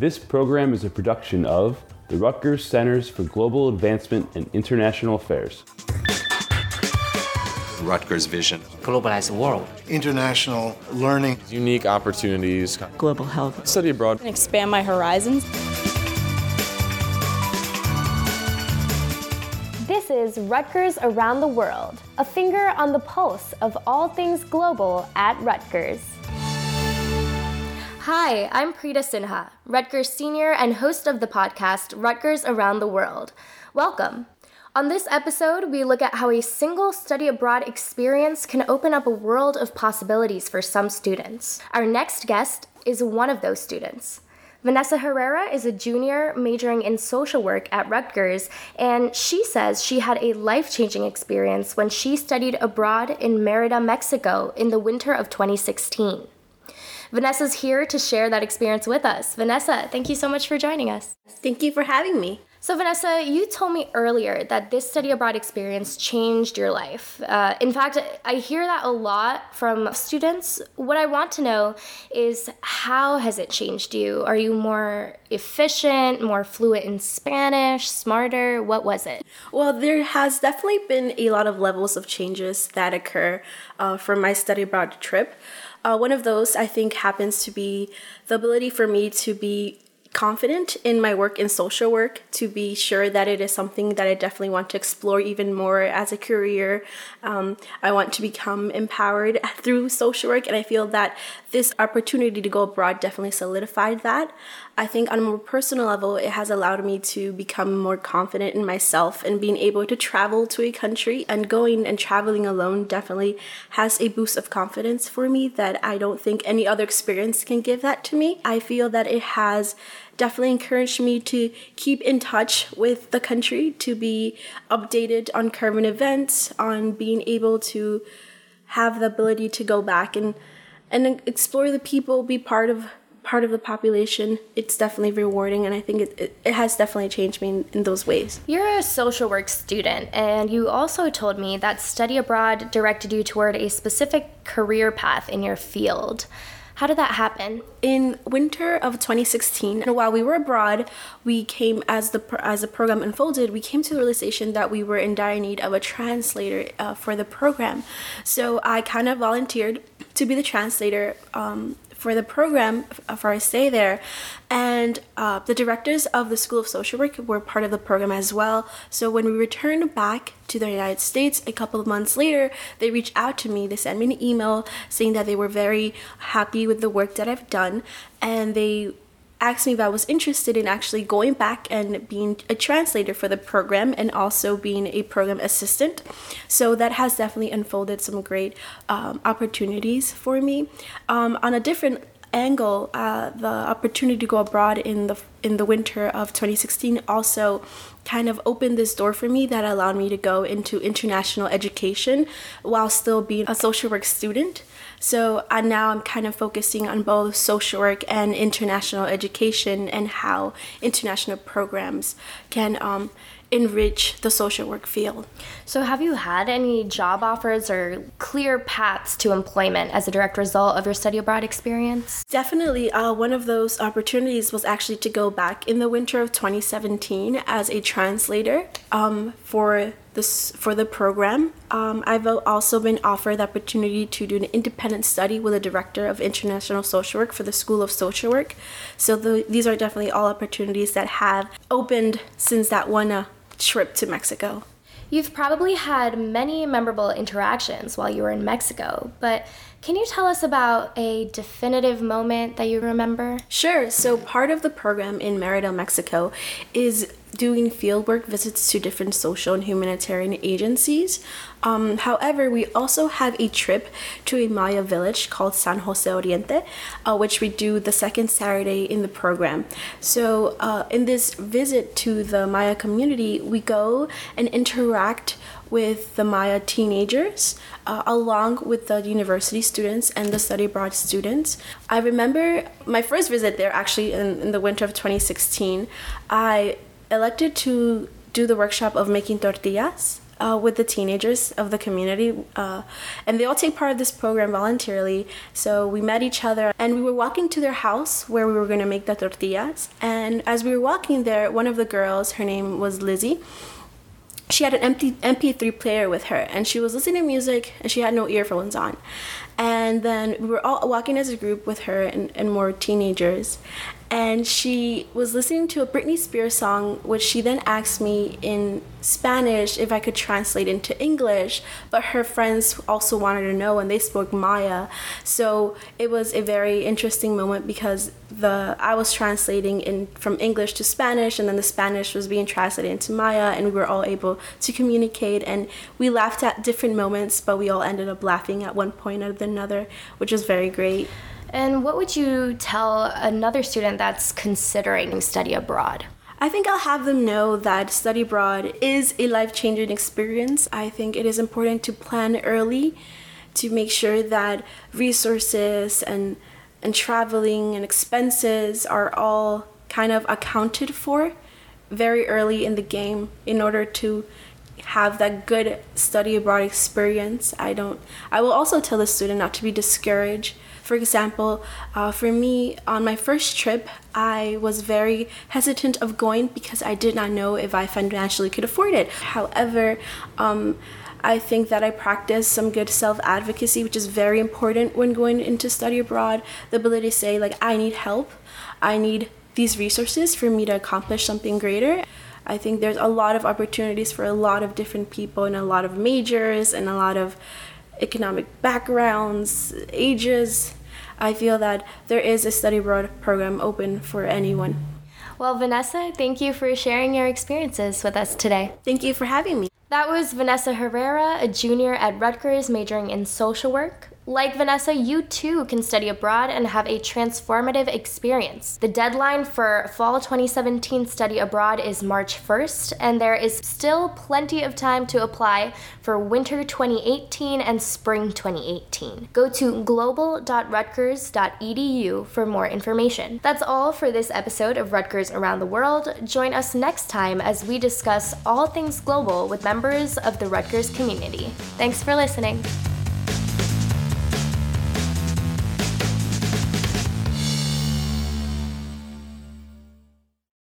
This program is a production of the Rutgers Centers for Global Advancement and International Affairs. Rutgers vision. Globalized world. International learning. Unique opportunities. Global health. Study abroad. And expand my horizons. This is Rutgers Around the World, a finger on the pulse of all things global at Rutgers. Hi, I'm Preeta Sinha, Rutgers senior and host of the podcast Rutgers Around the World. Welcome. On this episode, we look at how a single study abroad experience can open up a world of possibilities for some students. Our next guest is one of those students. Vanessa Herrera is a junior majoring in social work at Rutgers, and she says she had a life changing experience when she studied abroad in Merida, Mexico in the winter of 2016. Vanessa's here to share that experience with us. Vanessa, thank you so much for joining us. Thank you for having me. So, Vanessa, you told me earlier that this study abroad experience changed your life. Uh, in fact, I hear that a lot from students. What I want to know is how has it changed you? Are you more efficient, more fluent in Spanish, smarter? What was it? Well, there has definitely been a lot of levels of changes that occur uh, from my study abroad trip. Uh, one of those, I think, happens to be the ability for me to be confident in my work in social work to be sure that it is something that I definitely want to explore even more as a career. Um, I want to become empowered through social work, and I feel that this opportunity to go abroad definitely solidified that. I think on a more personal level, it has allowed me to become more confident in myself and being able to travel to a country and going and traveling alone definitely has a boost of confidence for me that I don't think any other experience can give that to me. I feel that it has definitely encouraged me to keep in touch with the country, to be updated on current events, on being able to have the ability to go back and and explore the people, be part of part of the population, it's definitely rewarding, and I think it, it, it has definitely changed me in, in, those ways. You're a social work student, and you also told me that study abroad directed you toward a specific career path in your field. How did that happen? In winter of 2016, and while we were abroad, we came as the as the program unfolded, we came to the realization that we were in dire need of a translator uh, for the program. So I kind of volunteered to be the translator um, for the program for our stay there. And uh, the directors of the School of Social Work were part of the program as well. So when we returned back to the United States a couple of months later, they reached out to me. They sent me an email saying that they were very happy with the work that I've done and they asked me if I was interested in actually going back and being a translator for the program and also being a program assistant. So that has definitely unfolded some great um, opportunities for me. Um, on a different angle, uh, the opportunity to go abroad in the in the winter of 2016 also kind of opened this door for me that allowed me to go into international education while still being a social work student. So uh, now I'm kind of focusing on both social work and international education and how international programs can um, enrich the social work field. So, have you had any job offers or clear paths to employment as a direct result of your study abroad experience? Definitely. Uh, one of those opportunities was actually to go back in the winter of 2017 as a translator um, for this for the program. Um, I've also been offered the opportunity to do an independent study with a director of international social work for the School of Social Work. So the, these are definitely all opportunities that have opened since that one uh, trip to Mexico. You've probably had many memorable interactions while you were in Mexico, but can you tell us about a definitive moment that you remember? Sure. So, part of the program in Merida, Mexico is doing fieldwork visits to different social and humanitarian agencies. Um, however, we also have a trip to a Maya village called San Jose Oriente, uh, which we do the second Saturday in the program. So, uh, in this visit to the Maya community, we go and interact with the Maya teenagers, uh, along with the university students and the study abroad students. I remember my first visit there actually in, in the winter of 2016. I elected to do the workshop of making tortillas uh, with the teenagers of the community, uh, and they all take part of this program voluntarily. So we met each other, and we were walking to their house where we were going to make the tortillas. And as we were walking there, one of the girls, her name was Lizzie, she had an empty MP3 player with her, and she was listening to music, and she had no earphones on. And then we were all walking as a group with her and, and more teenagers, and she was listening to a Britney Spears song, which she then asked me in Spanish if I could translate into English. But her friends also wanted to know, and they spoke Maya. So it was a very interesting moment because the I was translating in from English to Spanish, and then the Spanish was being translated into Maya, and we were all able to communicate. And we laughed at different moments, but we all ended up laughing at one point or another, which was very great. And what would you tell another student that's considering study abroad? I think I'll have them know that study abroad is a life changing experience. I think it is important to plan early to make sure that resources and and traveling and expenses are all kind of accounted for very early in the game in order to have that good study abroad experience. I don't I will also tell the student not to be discouraged for example, uh, for me, on my first trip, I was very hesitant of going because I did not know if I financially could afford it. However, um, I think that I practice some good self advocacy, which is very important when going into study abroad. The ability to say, like, I need help, I need these resources for me to accomplish something greater. I think there's a lot of opportunities for a lot of different people and a lot of majors and a lot of economic backgrounds, ages. I feel that there is a study abroad program open for anyone. Well, Vanessa, thank you for sharing your experiences with us today. Thank you for having me. That was Vanessa Herrera, a junior at Rutgers majoring in social work. Like Vanessa, you too can study abroad and have a transformative experience. The deadline for fall 2017 study abroad is March 1st, and there is still plenty of time to apply for winter 2018 and spring 2018. Go to global.rutgers.edu for more information. That's all for this episode of Rutgers Around the World. Join us next time as we discuss all things global with members of the Rutgers community. Thanks for listening.